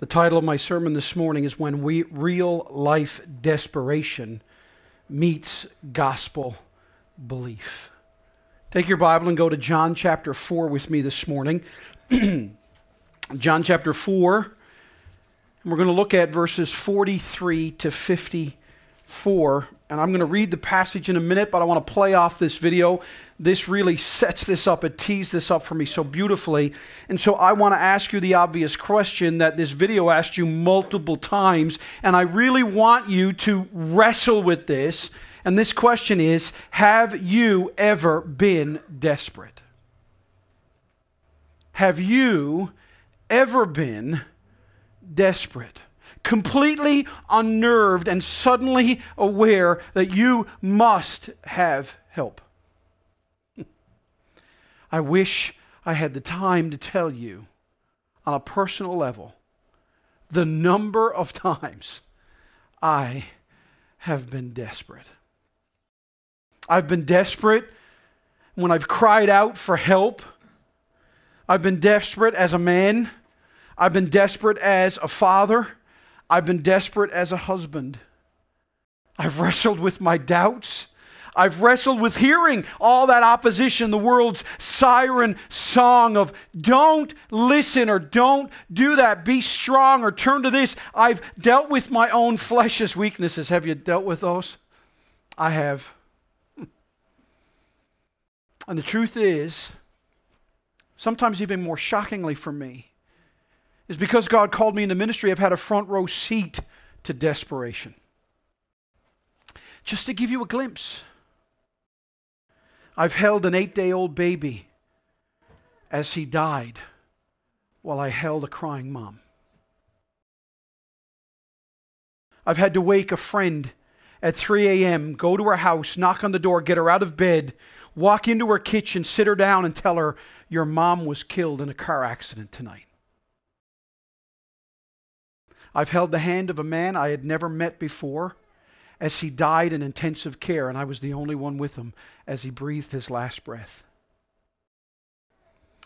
The title of my sermon this morning is When we, Real Life Desperation Meets Gospel Belief. Take your Bible and go to John chapter 4 with me this morning. John chapter 4, and we're going to look at verses 43 to 54 and I'm going to read the passage in a minute, but I want to play off this video. This really sets this up, it tees this up for me so beautifully. And so I want to ask you the obvious question that this video asked you multiple times, and I really want you to wrestle with this. And this question is Have you ever been desperate? Have you ever been desperate? Completely unnerved and suddenly aware that you must have help. I wish I had the time to tell you on a personal level the number of times I have been desperate. I've been desperate when I've cried out for help. I've been desperate as a man. I've been desperate as a father. I've been desperate as a husband. I've wrestled with my doubts. I've wrestled with hearing all that opposition, the world's siren song of don't listen or don't do that, be strong or turn to this. I've dealt with my own flesh's weaknesses. Have you dealt with those? I have. And the truth is, sometimes even more shockingly for me, is because God called me into ministry, I've had a front row seat to desperation. Just to give you a glimpse, I've held an eight day old baby as he died while I held a crying mom. I've had to wake a friend at 3 a.m., go to her house, knock on the door, get her out of bed, walk into her kitchen, sit her down, and tell her, Your mom was killed in a car accident tonight. I've held the hand of a man I had never met before as he died in intensive care, and I was the only one with him as he breathed his last breath.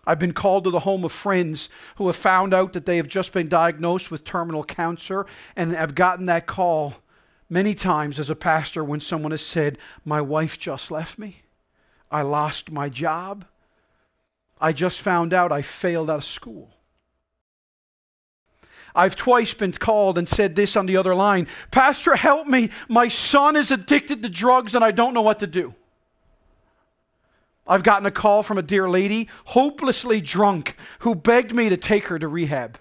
I've been called to the home of friends who have found out that they have just been diagnosed with terminal cancer and I've gotten that call many times as a pastor when someone has said, My wife just left me. I lost my job. I just found out I failed out of school. I've twice been called and said this on the other line Pastor, help me. My son is addicted to drugs and I don't know what to do. I've gotten a call from a dear lady, hopelessly drunk, who begged me to take her to rehab.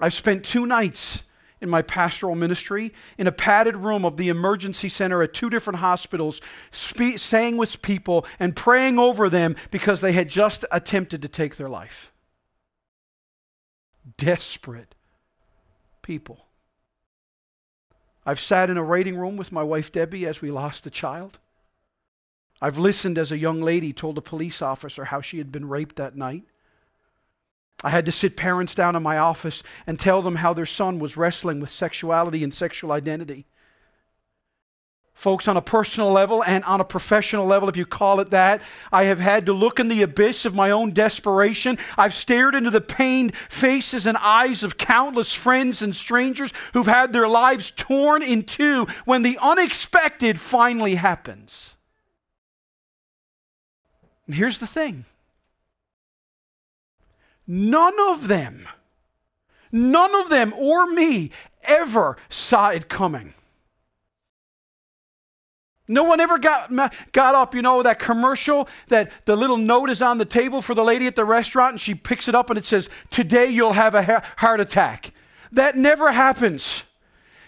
I've spent two nights in my pastoral ministry in a padded room of the emergency center at two different hospitals, spe- saying with people and praying over them because they had just attempted to take their life desperate people. I've sat in a waiting room with my wife Debbie as we lost a child. I've listened as a young lady told a police officer how she had been raped that night. I had to sit parents down in my office and tell them how their son was wrestling with sexuality and sexual identity. Folks, on a personal level and on a professional level, if you call it that, I have had to look in the abyss of my own desperation. I've stared into the pained faces and eyes of countless friends and strangers who've had their lives torn in two when the unexpected finally happens. And here's the thing none of them, none of them or me ever saw it coming. No one ever got, got up, you know, that commercial that the little note is on the table for the lady at the restaurant and she picks it up and it says, Today you'll have a heart attack. That never happens.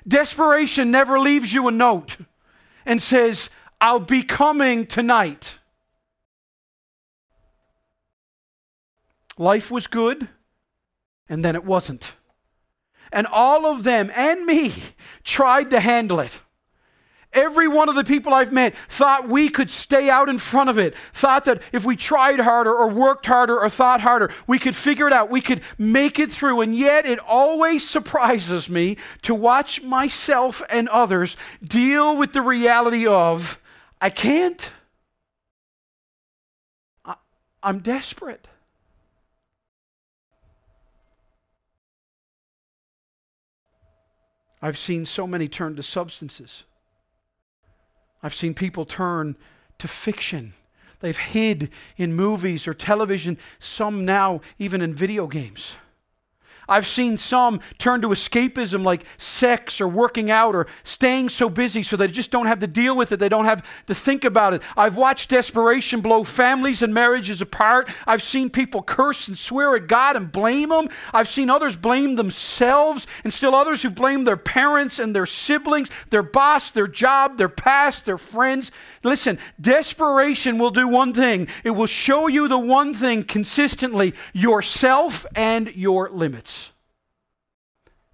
Desperation never leaves you a note and says, I'll be coming tonight. Life was good, and then it wasn't. And all of them and me tried to handle it. Every one of the people I've met thought we could stay out in front of it, thought that if we tried harder or worked harder or thought harder, we could figure it out, we could make it through. And yet it always surprises me to watch myself and others deal with the reality of, I can't. I, am desperate. I've seen so many turn to substances. I've seen people turn to fiction. They've hid in movies or television, some now even in video games. I've seen some turn to escapism like sex or working out or staying so busy so they just don't have to deal with it. They don't have to think about it. I've watched desperation blow families and marriages apart. I've seen people curse and swear at God and blame Him. I've seen others blame themselves and still others who blame their parents and their siblings, their boss, their job, their past, their friends. Listen, desperation will do one thing it will show you the one thing consistently yourself and your limits.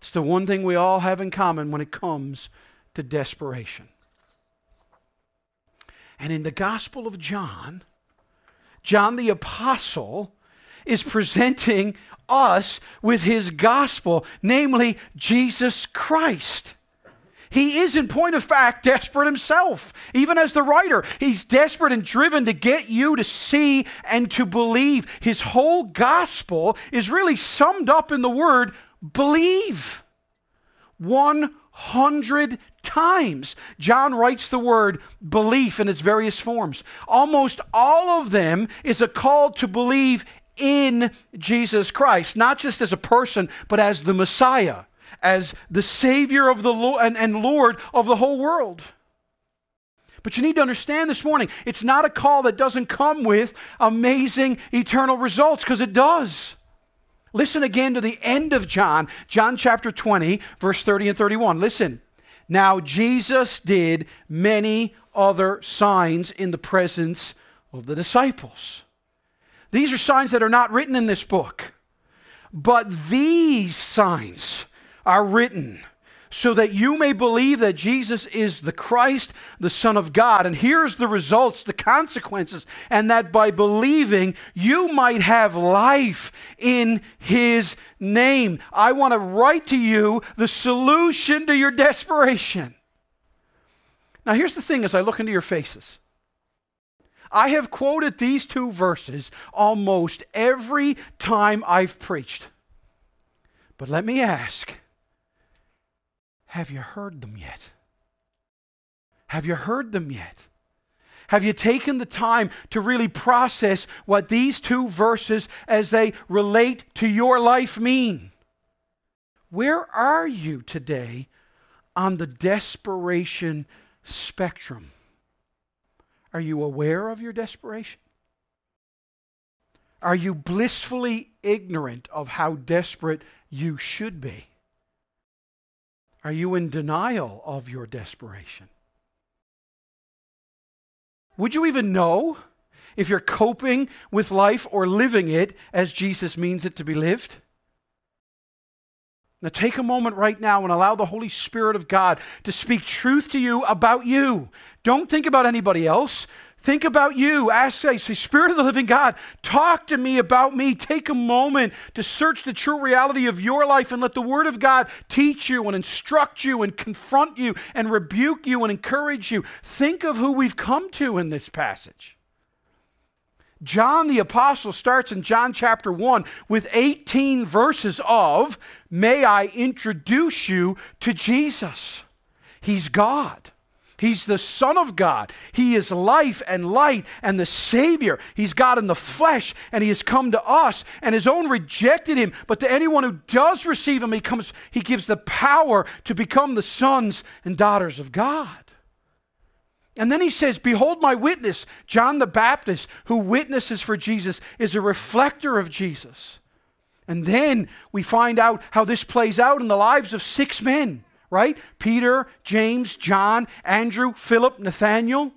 It's the one thing we all have in common when it comes to desperation. And in the Gospel of John, John the Apostle is presenting us with his gospel, namely Jesus Christ. He is, in point of fact, desperate himself. Even as the writer, he's desperate and driven to get you to see and to believe. His whole gospel is really summed up in the word believe. 100 times. John writes the word belief in its various forms. Almost all of them is a call to believe in Jesus Christ, not just as a person, but as the Messiah, as the Savior of the Lord and, and Lord of the whole world. But you need to understand this morning, it's not a call that doesn't come with amazing eternal results, because it does. Listen again to the end of John, John chapter 20, verse 30 and 31. Listen. Now, Jesus did many other signs in the presence of the disciples. These are signs that are not written in this book, but these signs are written so that you may believe that Jesus is the Christ, the Son of God. And here's the results, the consequences, and that by believing, you might have life in His name. I want to write to you the solution to your desperation. Now, here's the thing as I look into your faces. I have quoted these two verses almost every time I've preached. But let me ask have you heard them yet? Have you heard them yet? Have you taken the time to really process what these two verses as they relate to your life mean? Where are you today on the desperation spectrum? Are you aware of your desperation? Are you blissfully ignorant of how desperate you should be? Are you in denial of your desperation? Would you even know if you're coping with life or living it as Jesus means it to be lived? Now, take a moment right now and allow the Holy Spirit of God to speak truth to you about you. Don't think about anybody else. Think about you. Ask, say, say, Spirit of the living God, talk to me about me. Take a moment to search the true reality of your life and let the Word of God teach you and instruct you and confront you and rebuke you and encourage you. Think of who we've come to in this passage. John the Apostle starts in John chapter 1 with 18 verses of, May I introduce you to Jesus. He's God. He's the Son of God. He is life and light and the Savior. He's God in the flesh, and He has come to us. And His own rejected Him, but to anyone who does receive Him, He comes. He gives the power to become the sons and daughters of God. And then he says, Behold my witness. John the Baptist, who witnesses for Jesus, is a reflector of Jesus. And then we find out how this plays out in the lives of six men right? Peter, James, John, Andrew, Philip, Nathaniel.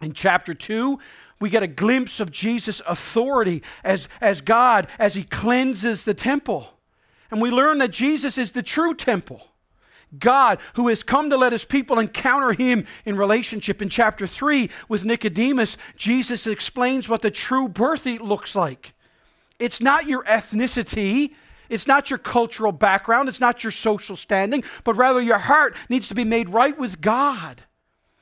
In chapter 2, we get a glimpse of Jesus' authority as, as God as he cleanses the temple. And we learn that Jesus is the true temple. God, who has come to let his people encounter him in relationship. In chapter 3, with Nicodemus, Jesus explains what the true birth looks like. It's not your ethnicity, it's not your cultural background, it's not your social standing, but rather your heart needs to be made right with God.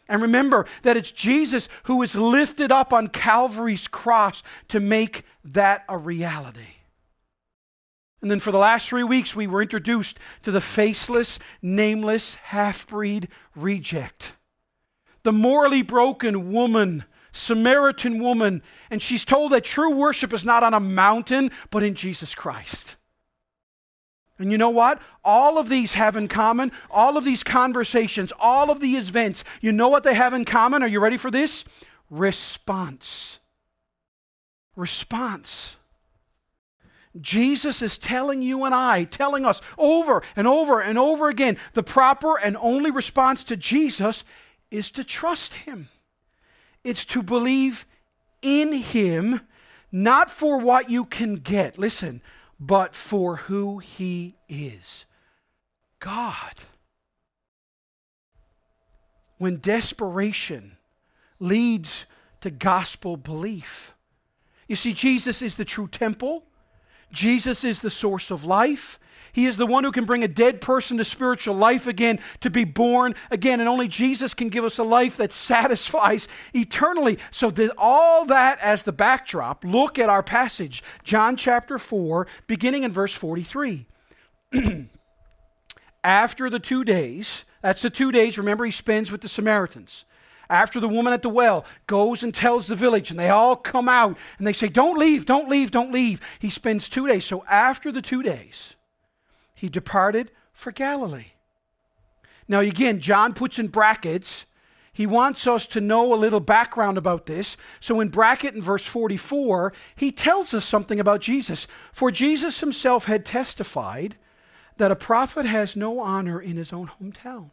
And remember that it's Jesus who is lifted up on Calvary's cross to make that a reality. And then for the last three weeks, we were introduced to the faceless, nameless, half breed reject. The morally broken woman, Samaritan woman, and she's told that true worship is not on a mountain, but in Jesus Christ. And you know what? All of these have in common, all of these conversations, all of these events, you know what they have in common? Are you ready for this? Response. Response. Jesus is telling you and I, telling us over and over and over again, the proper and only response to Jesus is to trust Him. It's to believe in Him, not for what you can get. Listen, but for who he is God. When desperation leads to gospel belief. You see, Jesus is the true temple. Jesus is the source of life. He is the one who can bring a dead person to spiritual life again, to be born again. And only Jesus can give us a life that satisfies eternally. So, all that as the backdrop, look at our passage, John chapter 4, beginning in verse 43. After the two days, that's the two days, remember, he spends with the Samaritans after the woman at the well goes and tells the village, and they all come out and they say, Don't leave, don't leave, don't leave. He spends two days. So after the two days, he departed for Galilee. Now, again, John puts in brackets. He wants us to know a little background about this. So, in bracket in verse 44, he tells us something about Jesus. For Jesus himself had testified that a prophet has no honor in his own hometown.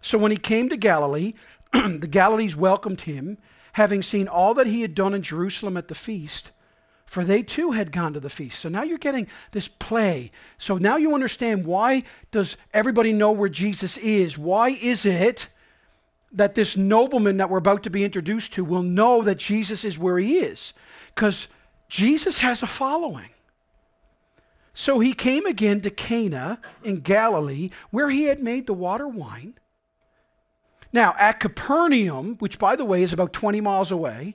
So, when he came to Galilee, the Galilees welcomed him, having seen all that he had done in Jerusalem at the feast for they too had gone to the feast. So now you're getting this play. So now you understand why does everybody know where Jesus is? Why is it that this nobleman that we're about to be introduced to will know that Jesus is where he is? Because Jesus has a following. So he came again to Cana in Galilee, where he had made the water wine. Now, at Capernaum, which by the way is about 20 miles away,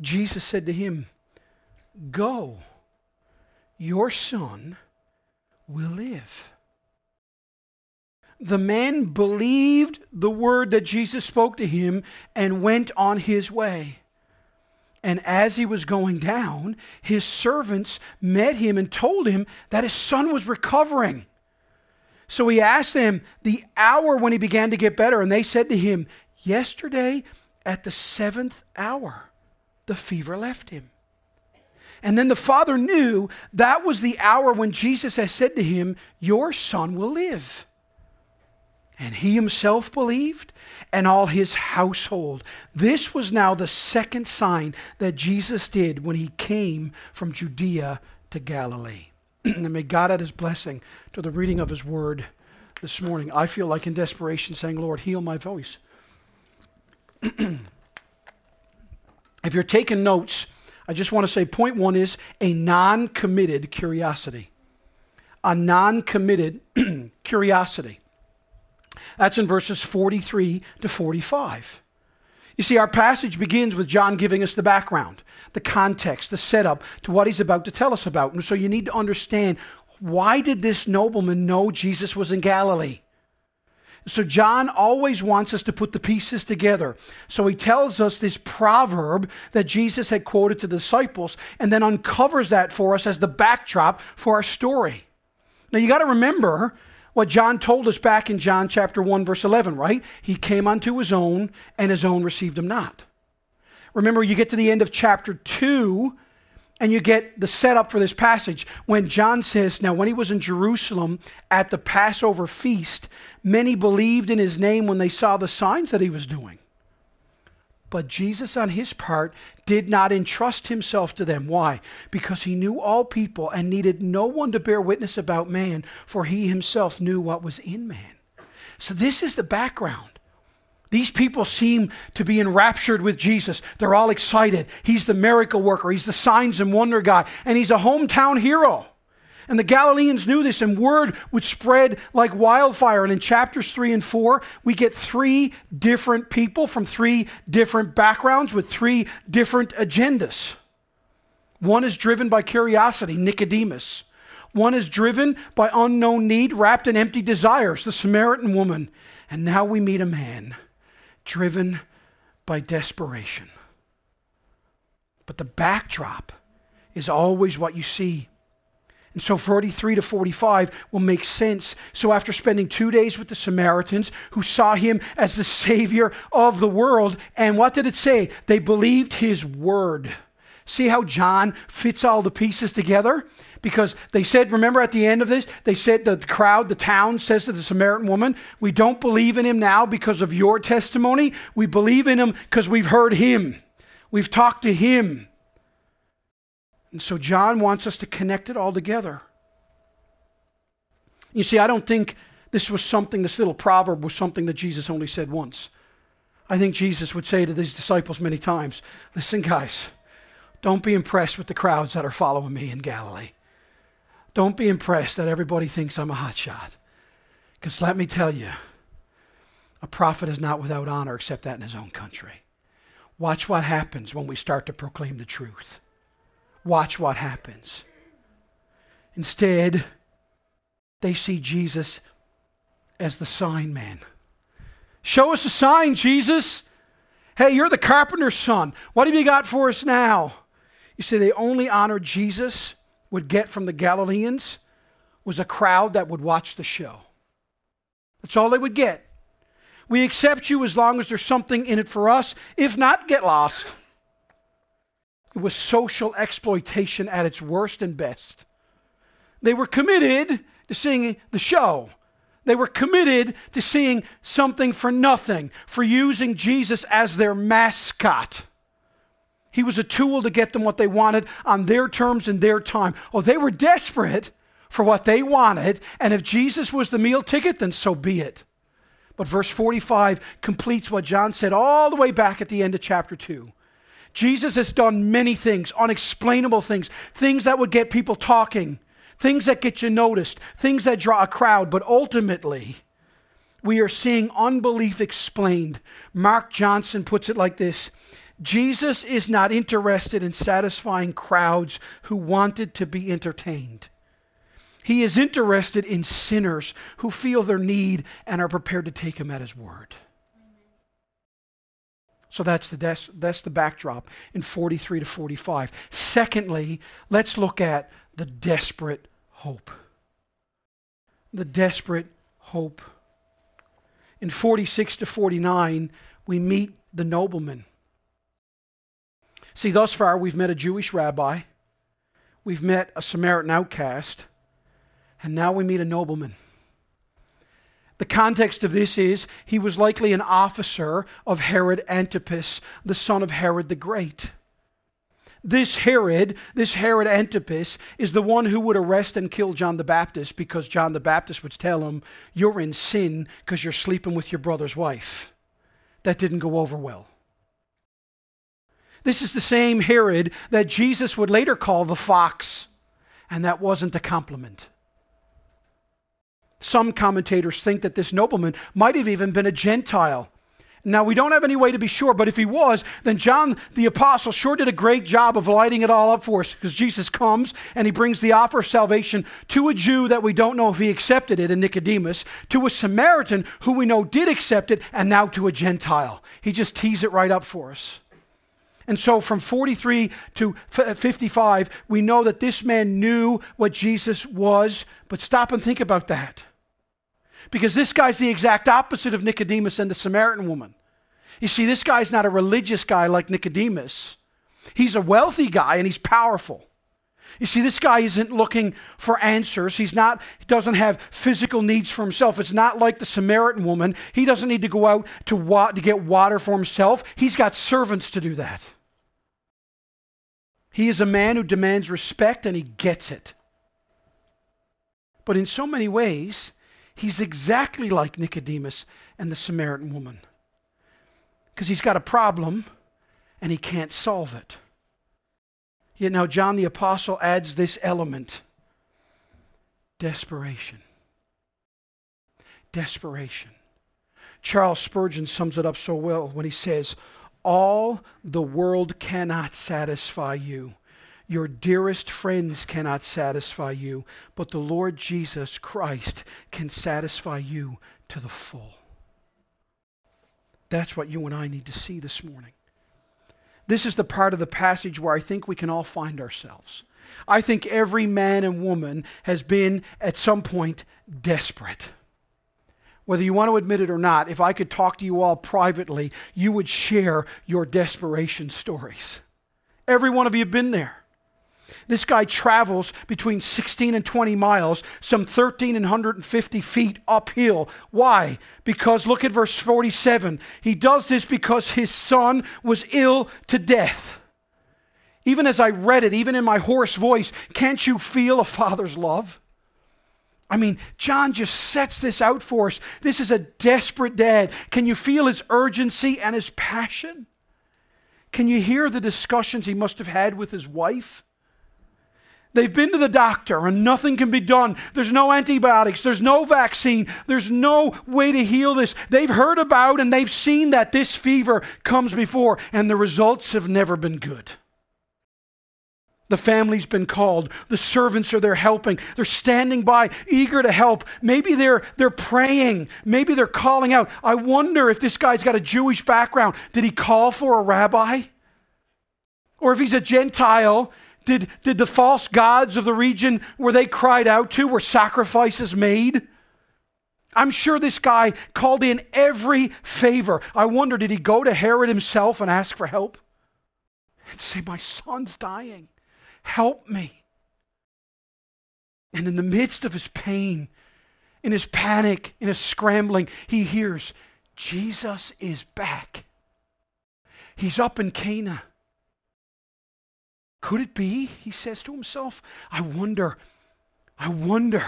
Jesus said to him, Go, your son will live. The man believed the word that Jesus spoke to him and went on his way. And as he was going down, his servants met him and told him that his son was recovering. So he asked them the hour when he began to get better, and they said to him, Yesterday at the seventh hour the fever left him. And then the father knew that was the hour when Jesus had said to him, Your son will live. And he himself believed, and all his household. This was now the second sign that Jesus did when he came from Judea to Galilee. and may God add his blessing to the reading of his word this morning. I feel like in desperation saying, Lord, heal my voice. If you're taking notes, I just want to say point one is a non committed curiosity. A non committed curiosity. That's in verses 43 to 45. You see, our passage begins with John giving us the background, the context, the setup to what he's about to tell us about. And so you need to understand why did this nobleman know Jesus was in Galilee? So John always wants us to put the pieces together. So he tells us this proverb that Jesus had quoted to the disciples and then uncovers that for us as the backdrop for our story. Now you got to remember what John told us back in John chapter 1 verse 11, right? He came unto his own and his own received him not. Remember you get to the end of chapter 2 and you get the setup for this passage when John says, Now, when he was in Jerusalem at the Passover feast, many believed in his name when they saw the signs that he was doing. But Jesus, on his part, did not entrust himself to them. Why? Because he knew all people and needed no one to bear witness about man, for he himself knew what was in man. So, this is the background. These people seem to be enraptured with Jesus. They're all excited. He's the miracle worker, he's the signs and wonder guy, and he's a hometown hero. And the Galileans knew this, and word would spread like wildfire. And in chapters three and four, we get three different people from three different backgrounds with three different agendas. One is driven by curiosity, Nicodemus. One is driven by unknown need, wrapped in empty desires, the Samaritan woman. And now we meet a man driven by desperation. But the backdrop is always what you see and so 43 to 45 will make sense. So after spending two days with the Samaritans who saw him as the Savior of the world, and what did it say? They believed his word. See how John fits all the pieces together? Because they said, remember at the end of this, they said the crowd, the town says to the Samaritan woman, We don't believe in him now because of your testimony. We believe in him because we've heard him. We've talked to him. And so John wants us to connect it all together. You see, I don't think this was something, this little proverb was something that Jesus only said once. I think Jesus would say to these disciples many times listen, guys, don't be impressed with the crowds that are following me in Galilee. Don't be impressed that everybody thinks I'm a hotshot. Because let me tell you, a prophet is not without honor except that in his own country. Watch what happens when we start to proclaim the truth. Watch what happens. Instead, they see Jesus as the sign man. Show us a sign, Jesus. Hey, you're the carpenter's son. What have you got for us now? You see, the only honor Jesus would get from the Galileans was a crowd that would watch the show. That's all they would get. We accept you as long as there's something in it for us. If not, get lost. It was social exploitation at its worst and best. They were committed to seeing the show. They were committed to seeing something for nothing, for using Jesus as their mascot. He was a tool to get them what they wanted on their terms and their time. Oh, they were desperate for what they wanted, and if Jesus was the meal ticket, then so be it. But verse 45 completes what John said all the way back at the end of chapter 2. Jesus has done many things, unexplainable things, things that would get people talking, things that get you noticed, things that draw a crowd, but ultimately, we are seeing unbelief explained. Mark Johnston puts it like this Jesus is not interested in satisfying crowds who wanted to be entertained. He is interested in sinners who feel their need and are prepared to take him at his word. So that's the, des- that's the backdrop in 43 to 45. Secondly, let's look at the desperate hope. The desperate hope. In 46 to 49, we meet the nobleman. See, thus far, we've met a Jewish rabbi, we've met a Samaritan outcast, and now we meet a nobleman. The context of this is he was likely an officer of Herod Antipas, the son of Herod the Great. This Herod, this Herod Antipas, is the one who would arrest and kill John the Baptist because John the Baptist would tell him, You're in sin because you're sleeping with your brother's wife. That didn't go over well. This is the same Herod that Jesus would later call the fox, and that wasn't a compliment. Some commentators think that this nobleman might have even been a Gentile. Now, we don't have any way to be sure, but if he was, then John the Apostle sure did a great job of lighting it all up for us because Jesus comes and he brings the offer of salvation to a Jew that we don't know if he accepted it in Nicodemus, to a Samaritan who we know did accept it, and now to a Gentile. He just tees it right up for us. And so from 43 to uh, 55, we know that this man knew what Jesus was, but stop and think about that. Because this guy's the exact opposite of Nicodemus and the Samaritan woman. You see, this guy's not a religious guy like Nicodemus. He's a wealthy guy and he's powerful. You see, this guy isn't looking for answers. He's not, he doesn't have physical needs for himself. It's not like the Samaritan woman. He doesn't need to go out to, wa- to get water for himself. He's got servants to do that. He is a man who demands respect and he gets it. But in so many ways, he's exactly like Nicodemus and the Samaritan woman. Because he's got a problem and he can't solve it. Yet now, John the Apostle adds this element desperation. Desperation. Charles Spurgeon sums it up so well when he says, All the world cannot satisfy you. Your dearest friends cannot satisfy you, but the Lord Jesus Christ can satisfy you to the full. That's what you and I need to see this morning. This is the part of the passage where I think we can all find ourselves. I think every man and woman has been at some point desperate. Whether you want to admit it or not, if I could talk to you all privately, you would share your desperation stories. Every one of you have been there. This guy travels between 16 and 20 miles, some 1,350 feet uphill. Why? Because look at verse 47. He does this because his son was ill to death. Even as I read it, even in my hoarse voice, can't you feel a father's love? I mean, John just sets this out for us. This is a desperate dad. Can you feel his urgency and his passion? Can you hear the discussions he must have had with his wife? They've been to the doctor and nothing can be done. There's no antibiotics. There's no vaccine. There's no way to heal this. They've heard about and they've seen that this fever comes before, and the results have never been good. The family's been called. The servants are there helping. They're standing by, eager to help. Maybe they're, they're praying. Maybe they're calling out. I wonder if this guy's got a Jewish background. Did he call for a rabbi? Or if he's a Gentile did, did the false gods of the region where they cried out to, were sacrifices made? I'm sure this guy called in every favor. I wonder, did he go to Herod himself and ask for help? And say, My son's dying. Help me. And in the midst of his pain, in his panic, in his scrambling, he hears, Jesus is back. He's up in Cana. Could it be? He says to himself. I wonder, I wonder.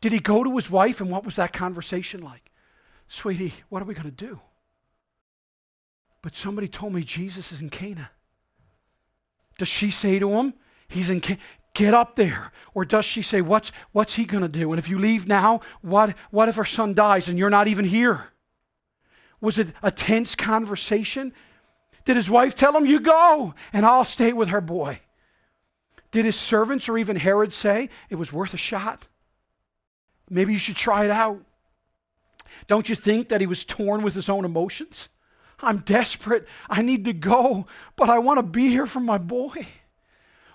Did he go to his wife and what was that conversation like? Sweetie, what are we going to do? But somebody told me Jesus is in Cana. Does she say to him, He's in Get up there. Or does she say, What's, what's he going to do? And if you leave now, what, what if her son dies and you're not even here? Was it a tense conversation? Did his wife tell him, You go, and I'll stay with her boy? Did his servants or even Herod say it was worth a shot? Maybe you should try it out. Don't you think that he was torn with his own emotions? I'm desperate. I need to go, but I want to be here for my boy.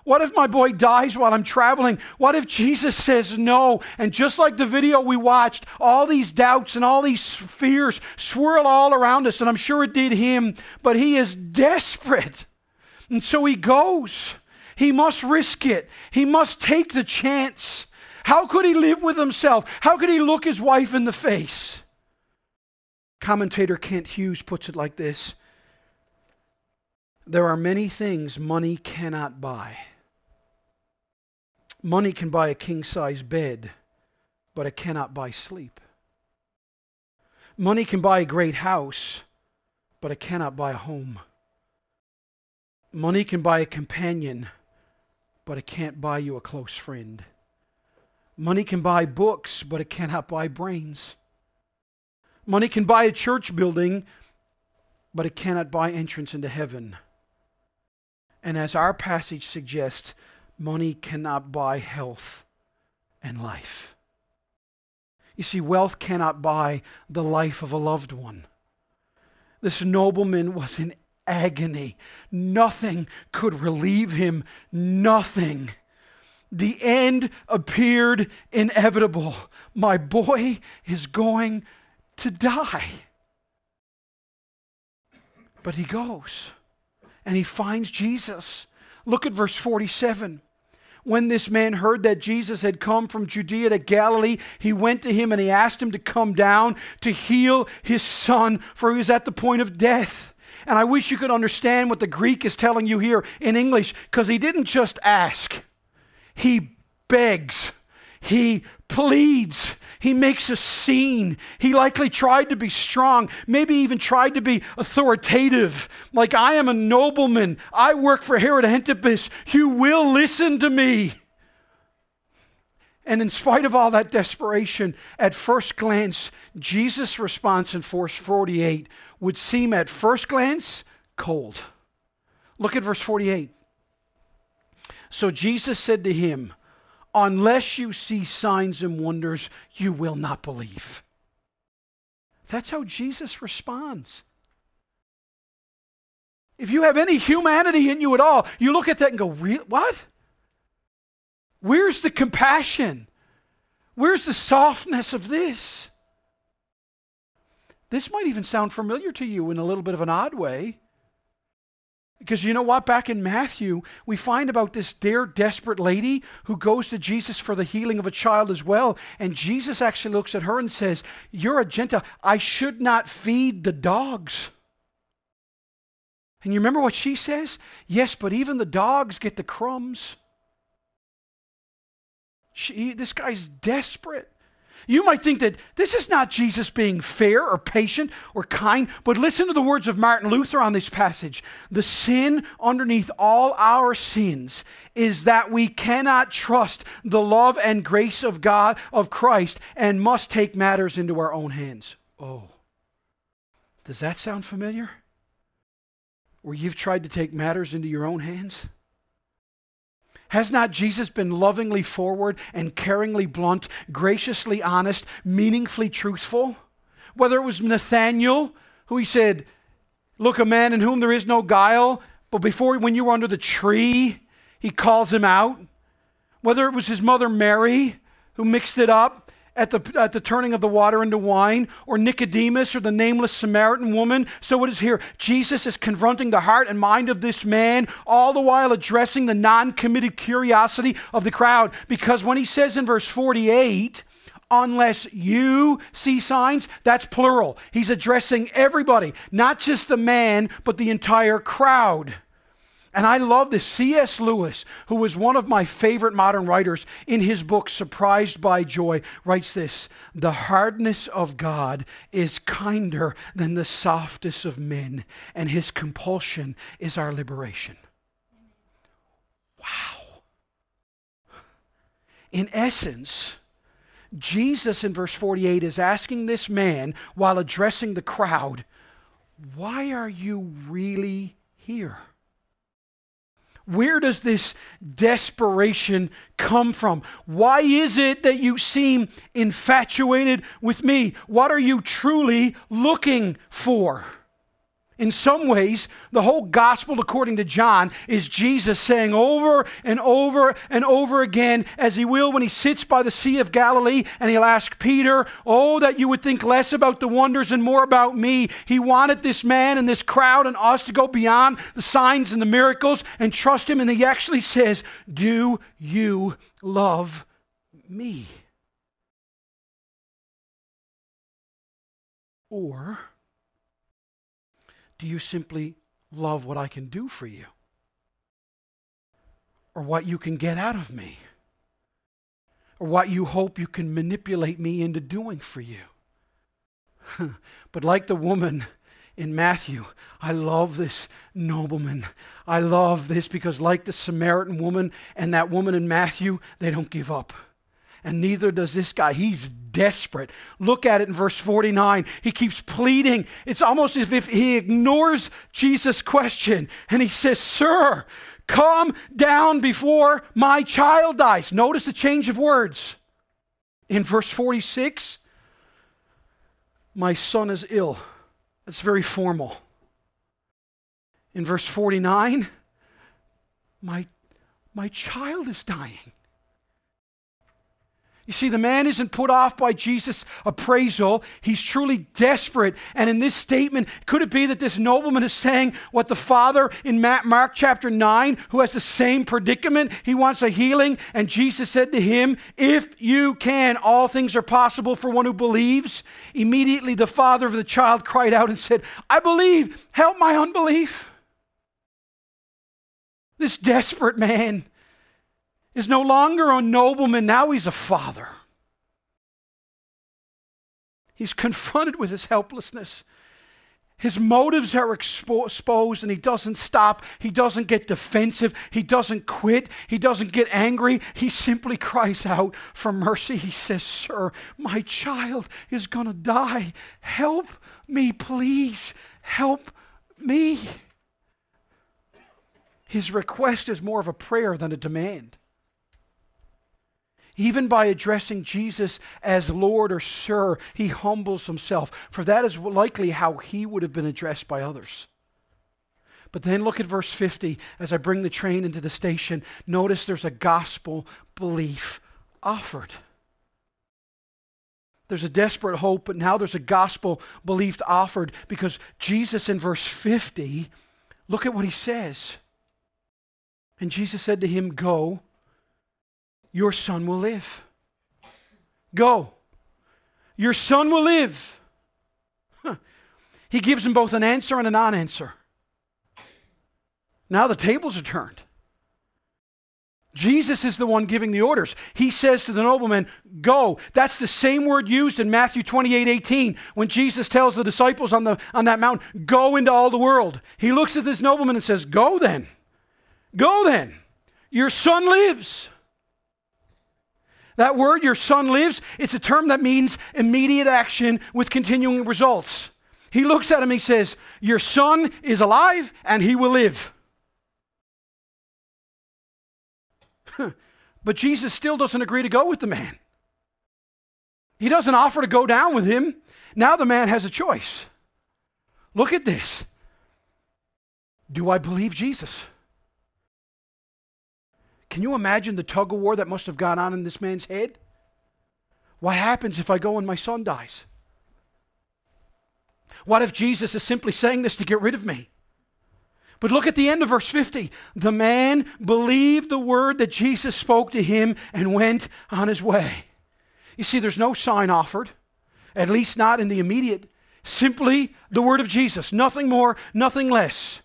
What if my boy dies while I'm traveling? What if Jesus says no? And just like the video we watched, all these doubts and all these fears swirl all around us, and I'm sure it did him, but he is desperate. And so he goes. He must risk it, he must take the chance. How could he live with himself? How could he look his wife in the face? Commentator Kent Hughes puts it like this There are many things money cannot buy. Money can buy a king size bed, but it cannot buy sleep. Money can buy a great house, but it cannot buy a home. Money can buy a companion, but it can't buy you a close friend. Money can buy books, but it cannot buy brains. Money can buy a church building, but it cannot buy entrance into heaven. And as our passage suggests, Money cannot buy health and life. You see, wealth cannot buy the life of a loved one. This nobleman was in agony. Nothing could relieve him. Nothing. The end appeared inevitable. My boy is going to die. But he goes and he finds Jesus. Look at verse 47. When this man heard that Jesus had come from Judea to Galilee, he went to him and he asked him to come down to heal his son, for he was at the point of death. And I wish you could understand what the Greek is telling you here in English, because he didn't just ask, he begs, he pleads, he makes a scene. He likely tried to be strong, maybe even tried to be authoritative. Like, I am a nobleman, I work for Herod Antipas, you will listen to me. And in spite of all that desperation, at first glance, Jesus' response in verse 48 would seem at first glance cold. Look at verse 48. So Jesus said to him, Unless you see signs and wonders, you will not believe. That's how Jesus responds. If you have any humanity in you at all, you look at that and go, What? Where's the compassion? Where's the softness of this? This might even sound familiar to you in a little bit of an odd way. Because you know what? Back in Matthew, we find about this dear, desperate lady who goes to Jesus for the healing of a child as well. And Jesus actually looks at her and says, You're a Gentile. I should not feed the dogs. And you remember what she says? Yes, but even the dogs get the crumbs. She, this guy's desperate. You might think that this is not Jesus being fair or patient or kind, but listen to the words of Martin Luther on this passage. The sin underneath all our sins is that we cannot trust the love and grace of God, of Christ, and must take matters into our own hands. Oh, does that sound familiar? Where you've tried to take matters into your own hands? Has not Jesus been lovingly forward and caringly blunt, graciously honest, meaningfully truthful? Whether it was Nathaniel, who he said, Look, a man in whom there is no guile, but before, when you were under the tree, he calls him out. Whether it was his mother Mary, who mixed it up, at the, at the turning of the water into wine, or Nicodemus, or the nameless Samaritan woman. So it is here. Jesus is confronting the heart and mind of this man, all the while addressing the non committed curiosity of the crowd. Because when he says in verse 48, unless you see signs, that's plural. He's addressing everybody, not just the man, but the entire crowd. And I love this. C.S. Lewis, who was one of my favorite modern writers, in his book Surprised by Joy, writes this The hardness of God is kinder than the softest of men, and his compulsion is our liberation. Wow. In essence, Jesus in verse 48 is asking this man while addressing the crowd, Why are you really here? Where does this desperation come from? Why is it that you seem infatuated with me? What are you truly looking for? In some ways, the whole gospel, according to John, is Jesus saying over and over and over again, as he will when he sits by the Sea of Galilee and he'll ask Peter, Oh, that you would think less about the wonders and more about me. He wanted this man and this crowd and us to go beyond the signs and the miracles and trust him. And he actually says, Do you love me? Or, do you simply love what I can do for you? Or what you can get out of me? Or what you hope you can manipulate me into doing for you? but like the woman in Matthew, I love this nobleman. I love this because, like the Samaritan woman and that woman in Matthew, they don't give up and neither does this guy. He's desperate. Look at it in verse 49. He keeps pleading. It's almost as if he ignores Jesus' question and he says, Sir, come down before my child dies. Notice the change of words. In verse 46, my son is ill. That's very formal. In verse 49, my, my child is dying. You see, the man isn't put off by Jesus' appraisal. He's truly desperate. And in this statement, could it be that this nobleman is saying what the father in Mark chapter 9, who has the same predicament, he wants a healing, and Jesus said to him, If you can, all things are possible for one who believes. Immediately, the father of the child cried out and said, I believe, help my unbelief. This desperate man is no longer a nobleman, now he's a father. He's confronted with his helplessness. His motives are expo- exposed and he doesn't stop. He doesn't get defensive. He doesn't quit. He doesn't get angry. He simply cries out for mercy. He says, Sir, my child is going to die. Help me, please. Help me. His request is more of a prayer than a demand even by addressing Jesus as Lord or Sir, he humbles himself, for that is likely how he would have been addressed by others. But then look at verse 50 as I bring the train into the station. Notice there's a gospel belief offered. There's a desperate hope, but now there's a gospel belief offered because Jesus in verse 50, look at what he says. And Jesus said to him, Go your son will live. Go. Your son will live. He gives him both an answer and a non answer. Now the tables are turned. Jesus is the one giving the orders. He says to the nobleman, Go. That's the same word used in Matthew 28 18 when Jesus tells the disciples on, the, on that mountain, Go into all the world. He looks at this nobleman and says, Go then. Go then. Your son lives. That word, your son lives, it's a term that means immediate action with continuing results. He looks at him, he says, Your son is alive and he will live. but Jesus still doesn't agree to go with the man. He doesn't offer to go down with him. Now the man has a choice. Look at this. Do I believe Jesus? Can you imagine the tug of war that must have gone on in this man's head? What happens if I go and my son dies? What if Jesus is simply saying this to get rid of me? But look at the end of verse 50. The man believed the word that Jesus spoke to him and went on his way. You see, there's no sign offered, at least not in the immediate. Simply the word of Jesus, nothing more, nothing less.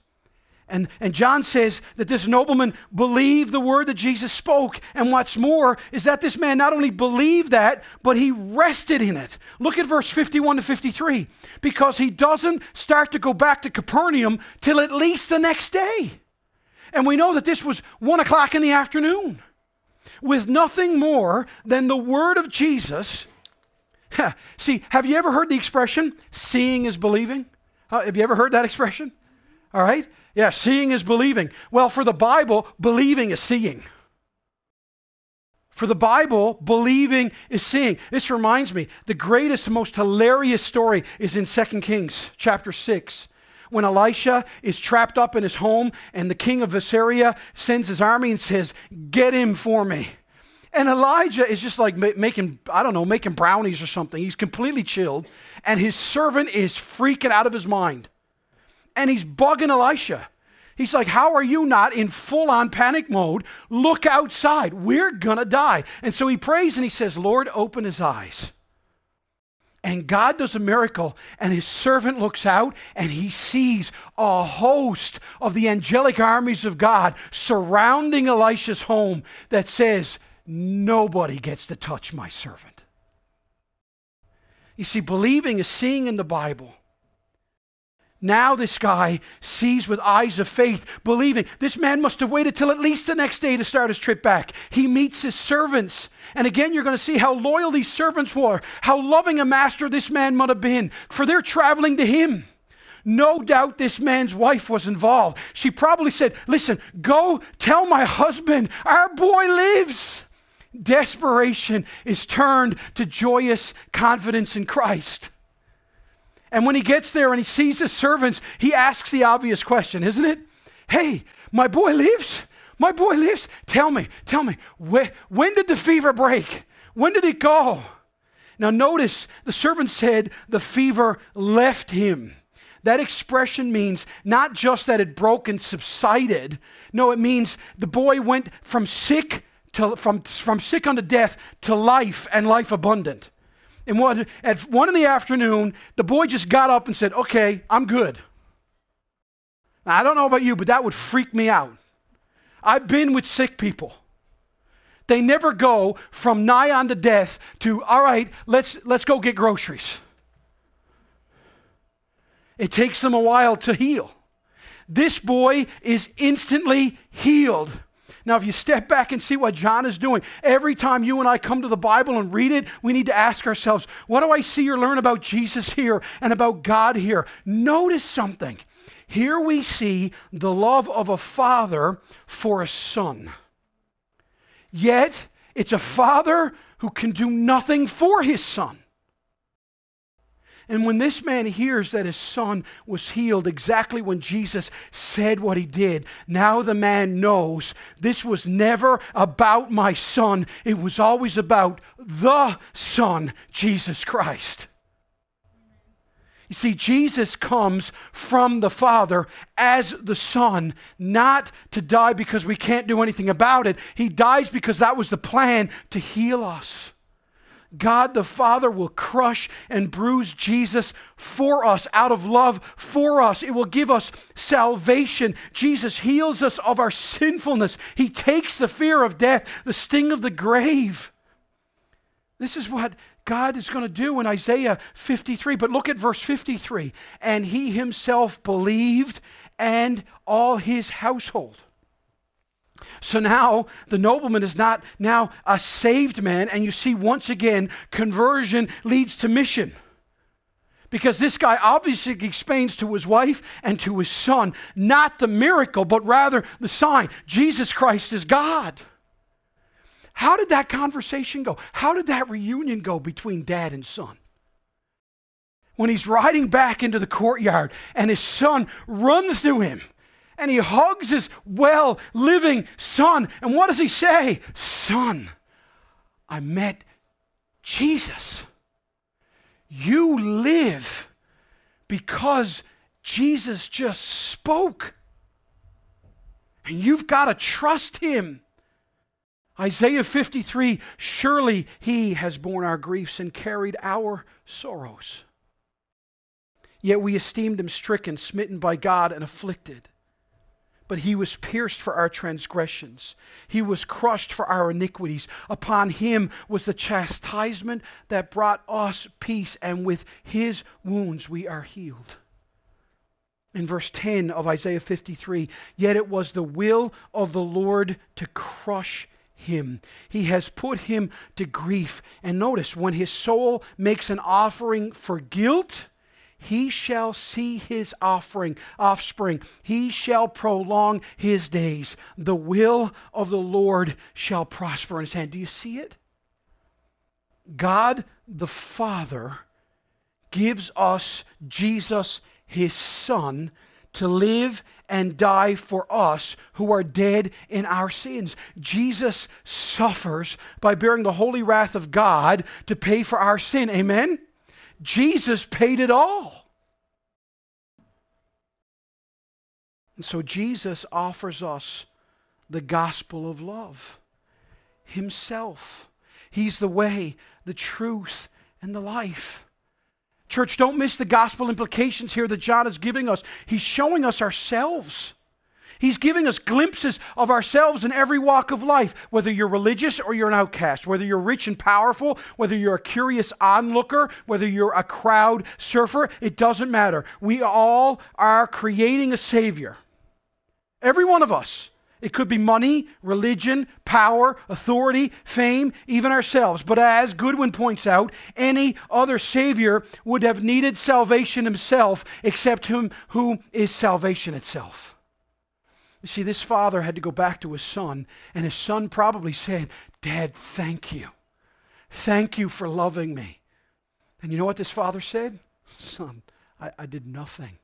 And, and John says that this nobleman believed the word that Jesus spoke. And what's more is that this man not only believed that, but he rested in it. Look at verse 51 to 53. Because he doesn't start to go back to Capernaum till at least the next day. And we know that this was one o'clock in the afternoon. With nothing more than the word of Jesus. See, have you ever heard the expression, seeing is believing? Uh, have you ever heard that expression? All right? Yeah, seeing is believing. Well, for the Bible, believing is seeing. For the Bible, believing is seeing. This reminds me, the greatest, most hilarious story is in 2 Kings chapter 6 when Elisha is trapped up in his home and the king of Assyria sends his army and says, Get him for me. And Elijah is just like making, I don't know, making brownies or something. He's completely chilled. And his servant is freaking out of his mind and he's bugging Elisha. He's like, How are you not in full on panic mode? Look outside. We're going to die. And so he prays and he says, Lord, open his eyes. And God does a miracle, and his servant looks out and he sees a host of the angelic armies of God surrounding Elisha's home that says, Nobody gets to touch my servant. You see, believing is seeing in the Bible. Now, this guy sees with eyes of faith, believing. This man must have waited till at least the next day to start his trip back. He meets his servants. And again, you're going to see how loyal these servants were, how loving a master this man might have been, for they're traveling to him. No doubt this man's wife was involved. She probably said, Listen, go tell my husband, our boy lives. Desperation is turned to joyous confidence in Christ. And when he gets there and he sees his servants, he asks the obvious question, isn't it? Hey, my boy lives? My boy lives? Tell me, tell me, when, when did the fever break? When did it go? Now, notice the servant said the fever left him. That expression means not just that it broke and subsided. No, it means the boy went from sick to, from, from sick unto death to life and life abundant. And what, at one in the afternoon, the boy just got up and said, Okay, I'm good. Now, I don't know about you, but that would freak me out. I've been with sick people. They never go from nigh on to death to, all right, let's, let's go get groceries. It takes them a while to heal. This boy is instantly healed. Now, if you step back and see what John is doing, every time you and I come to the Bible and read it, we need to ask ourselves, what do I see or learn about Jesus here and about God here? Notice something. Here we see the love of a father for a son. Yet, it's a father who can do nothing for his son. And when this man hears that his son was healed exactly when Jesus said what he did, now the man knows this was never about my son. It was always about the Son, Jesus Christ. You see, Jesus comes from the Father as the Son, not to die because we can't do anything about it. He dies because that was the plan to heal us. God the Father will crush and bruise Jesus for us out of love for us. It will give us salvation. Jesus heals us of our sinfulness. He takes the fear of death, the sting of the grave. This is what God is going to do in Isaiah 53. But look at verse 53. And he himself believed and all his household. So now the nobleman is not now a saved man, and you see once again, conversion leads to mission. Because this guy obviously explains to his wife and to his son not the miracle, but rather the sign Jesus Christ is God. How did that conversation go? How did that reunion go between dad and son? When he's riding back into the courtyard and his son runs to him and he hugs his well living son. And what does he say? Son, I met Jesus. You live because Jesus just spoke. And you've got to trust him. Isaiah 53 Surely he has borne our griefs and carried our sorrows. Yet we esteemed him stricken, smitten by God, and afflicted. But he was pierced for our transgressions, he was crushed for our iniquities. Upon him was the chastisement that brought us peace, and with his wounds we are healed. In verse 10 of Isaiah 53, yet it was the will of the Lord to crush him. He has put him to grief. And notice, when his soul makes an offering for guilt, he shall see his offering, offspring. He shall prolong his days. The will of the Lord shall prosper in his hand. Do you see it? God the Father gives us Jesus, his Son, to live and die for us who are dead in our sins. Jesus suffers by bearing the holy wrath of God to pay for our sin. Amen? Jesus paid it all. And so Jesus offers us the gospel of love Himself. He's the way, the truth, and the life. Church, don't miss the gospel implications here that John is giving us. He's showing us ourselves. He's giving us glimpses of ourselves in every walk of life, whether you're religious or you're an outcast, whether you're rich and powerful, whether you're a curious onlooker, whether you're a crowd surfer, it doesn't matter. We all are creating a Savior. Every one of us. It could be money, religion, power, authority, fame, even ourselves. But as Goodwin points out, any other Savior would have needed salvation himself except him who is salvation itself. You see, this father had to go back to his son, and his son probably said, Dad, thank you. Thank you for loving me. And you know what this father said? Son, I, I did nothing.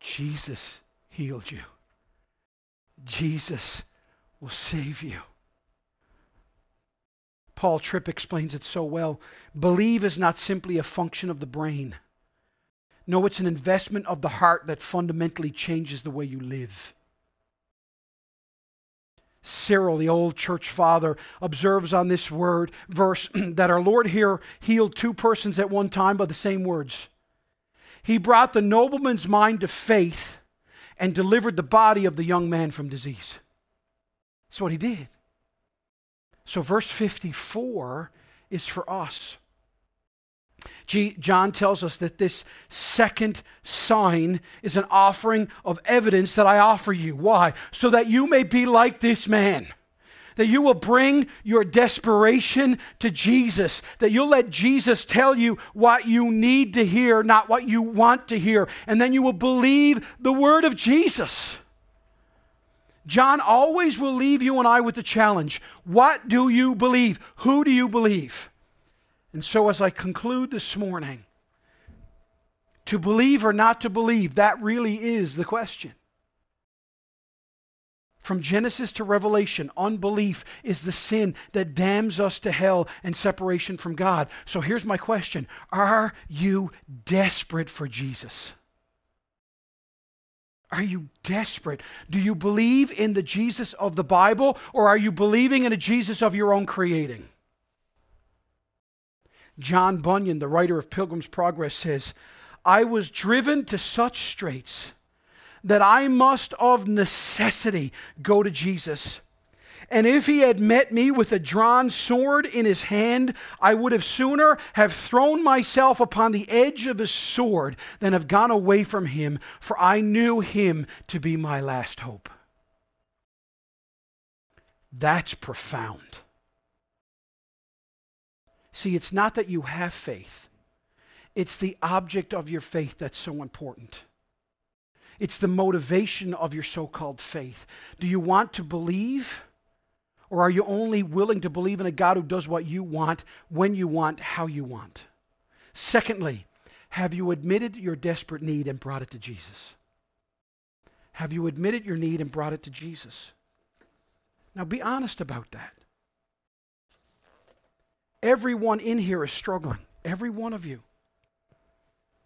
Jesus healed you. Jesus will save you. Paul Tripp explains it so well. Believe is not simply a function of the brain. No, it's an investment of the heart that fundamentally changes the way you live. Cyril, the old church father, observes on this word verse that our Lord here healed two persons at one time by the same words. He brought the nobleman's mind to faith and delivered the body of the young man from disease. That's what he did. So, verse 54 is for us. John tells us that this second sign is an offering of evidence that I offer you. Why? So that you may be like this man. That you will bring your desperation to Jesus. That you'll let Jesus tell you what you need to hear, not what you want to hear. And then you will believe the word of Jesus. John always will leave you and I with the challenge What do you believe? Who do you believe? And so, as I conclude this morning, to believe or not to believe, that really is the question. From Genesis to Revelation, unbelief is the sin that damns us to hell and separation from God. So here's my question Are you desperate for Jesus? Are you desperate? Do you believe in the Jesus of the Bible or are you believing in a Jesus of your own creating? John Bunyan, the writer of Pilgrim's Progress, says, I was driven to such straits that I must of necessity go to Jesus. And if he had met me with a drawn sword in his hand, I would have sooner have thrown myself upon the edge of his sword than have gone away from him, for I knew him to be my last hope. That's profound. See, it's not that you have faith, it's the object of your faith that's so important. It's the motivation of your so called faith. Do you want to believe? Or are you only willing to believe in a God who does what you want, when you want, how you want? Secondly, have you admitted your desperate need and brought it to Jesus? Have you admitted your need and brought it to Jesus? Now be honest about that. Everyone in here is struggling. Every one of you.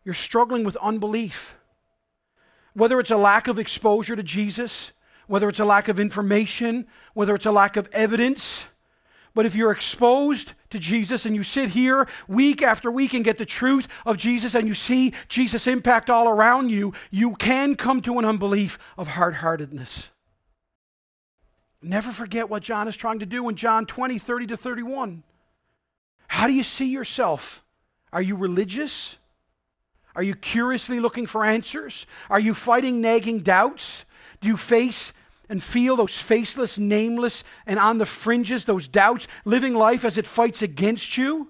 You're struggling with unbelief. Whether it's a lack of exposure to Jesus, whether it's a lack of information, whether it's a lack of evidence. But if you're exposed to Jesus and you sit here week after week and get the truth of Jesus and you see Jesus' impact all around you, you can come to an unbelief of hard heartedness. Never forget what John is trying to do in John 20, 30 to 31. How do you see yourself? Are you religious? Are you curiously looking for answers? Are you fighting nagging doubts? Do you face and feel those faceless, nameless, and on the fringes, those doubts, living life as it fights against you?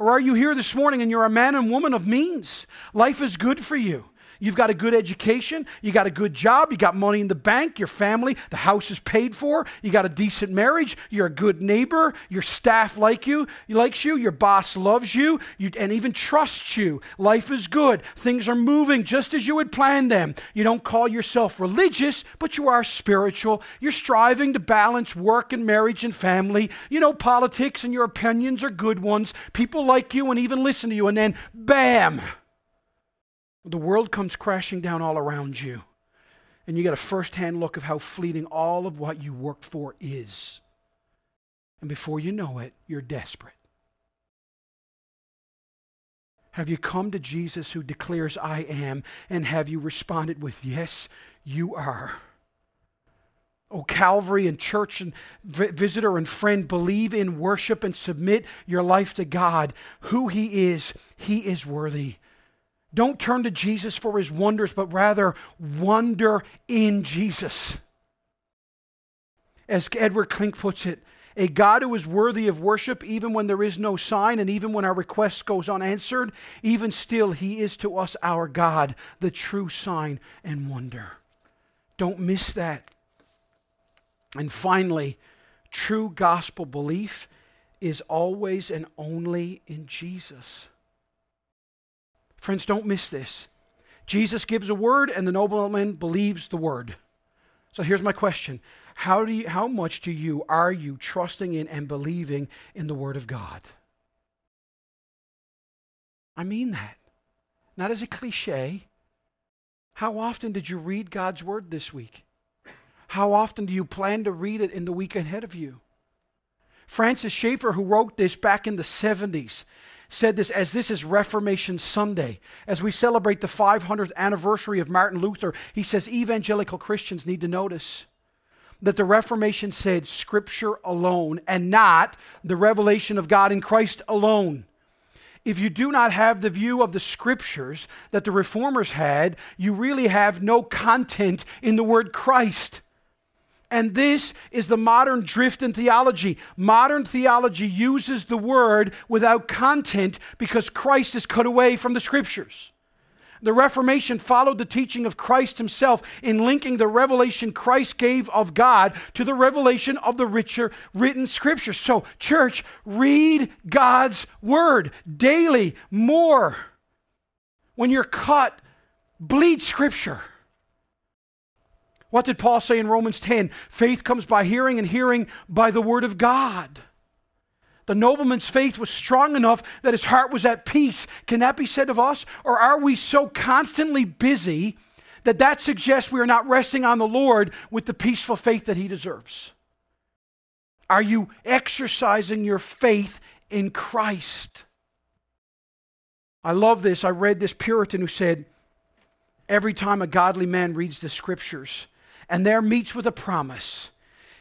Or are you here this morning and you're a man and woman of means? Life is good for you. You've got a good education, you got a good job, you got money in the bank, your family, the house is paid for, you got a decent marriage, you're a good neighbor, your staff like you, likes you, your boss loves you, you and even trusts you. Life is good. Things are moving just as you had planned them. You don't call yourself religious, but you are spiritual. You're striving to balance work and marriage and family. You know politics and your opinions are good ones. People like you and even listen to you and then bam, the world comes crashing down all around you, and you get a firsthand look of how fleeting all of what you worked for is. And before you know it, you're desperate. Have you come to Jesus who declares, I am? And have you responded with, Yes, you are? Oh, Calvary and church and visitor and friend, believe in, worship, and submit your life to God. Who He is, He is worthy. Don't turn to Jesus for his wonders, but rather wonder in Jesus. As Edward Klink puts it, a God who is worthy of worship even when there is no sign and even when our request goes unanswered, even still, he is to us our God, the true sign and wonder. Don't miss that. And finally, true gospel belief is always and only in Jesus. Friends, don't miss this. Jesus gives a word, and the nobleman believes the word. So here's my question How, do you, how much do you, are you trusting in and believing in the Word of God? I mean that. Not as a cliche. How often did you read God's Word this week? How often do you plan to read it in the week ahead of you? Francis Schaeffer, who wrote this back in the 70s, said this as this is Reformation Sunday. As we celebrate the 500th anniversary of Martin Luther, he says evangelical Christians need to notice that the Reformation said Scripture alone and not the revelation of God in Christ alone. If you do not have the view of the Scriptures that the Reformers had, you really have no content in the word Christ. And this is the modern drift in theology. Modern theology uses the word without content because Christ is cut away from the scriptures. The Reformation followed the teaching of Christ himself in linking the revelation Christ gave of God to the revelation of the richer written scriptures. So, church, read God's word daily, more. When you're cut, bleed scripture. What did Paul say in Romans 10? Faith comes by hearing, and hearing by the word of God. The nobleman's faith was strong enough that his heart was at peace. Can that be said of us? Or are we so constantly busy that that suggests we are not resting on the Lord with the peaceful faith that he deserves? Are you exercising your faith in Christ? I love this. I read this Puritan who said, Every time a godly man reads the scriptures, and there meets with a promise,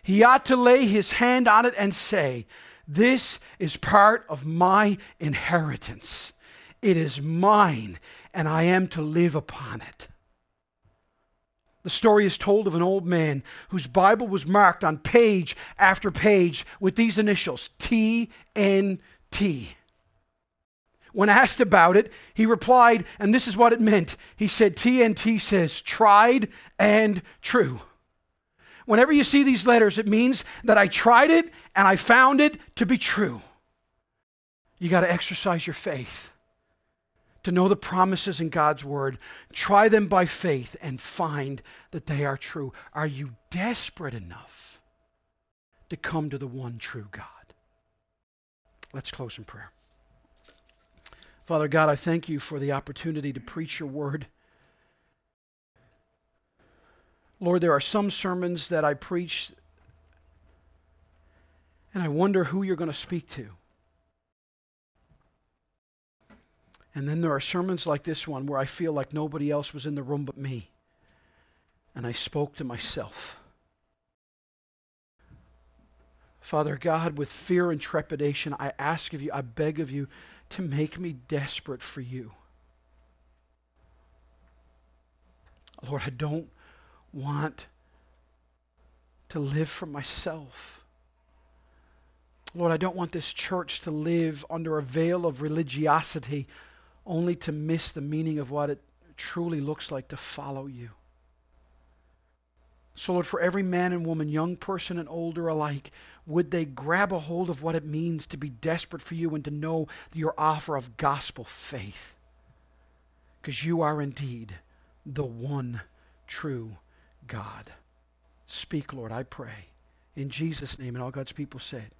he ought to lay his hand on it and say, This is part of my inheritance. It is mine, and I am to live upon it. The story is told of an old man whose Bible was marked on page after page with these initials T N T. When asked about it, he replied, and this is what it meant. He said, TNT says, tried and true. Whenever you see these letters, it means that I tried it and I found it to be true. You got to exercise your faith to know the promises in God's word. Try them by faith and find that they are true. Are you desperate enough to come to the one true God? Let's close in prayer. Father God, I thank you for the opportunity to preach your word. Lord, there are some sermons that I preach, and I wonder who you're going to speak to. And then there are sermons like this one where I feel like nobody else was in the room but me. And I spoke to myself. Father God, with fear and trepidation, I ask of you, I beg of you to make me desperate for you. Lord, I don't want to live for myself. Lord, I don't want this church to live under a veil of religiosity only to miss the meaning of what it truly looks like to follow you. So, Lord, for every man and woman, young person and older alike, would they grab a hold of what it means to be desperate for you and to know your offer of gospel faith? Because you are indeed the one true God. Speak, Lord, I pray. In Jesus' name, and all God's people said.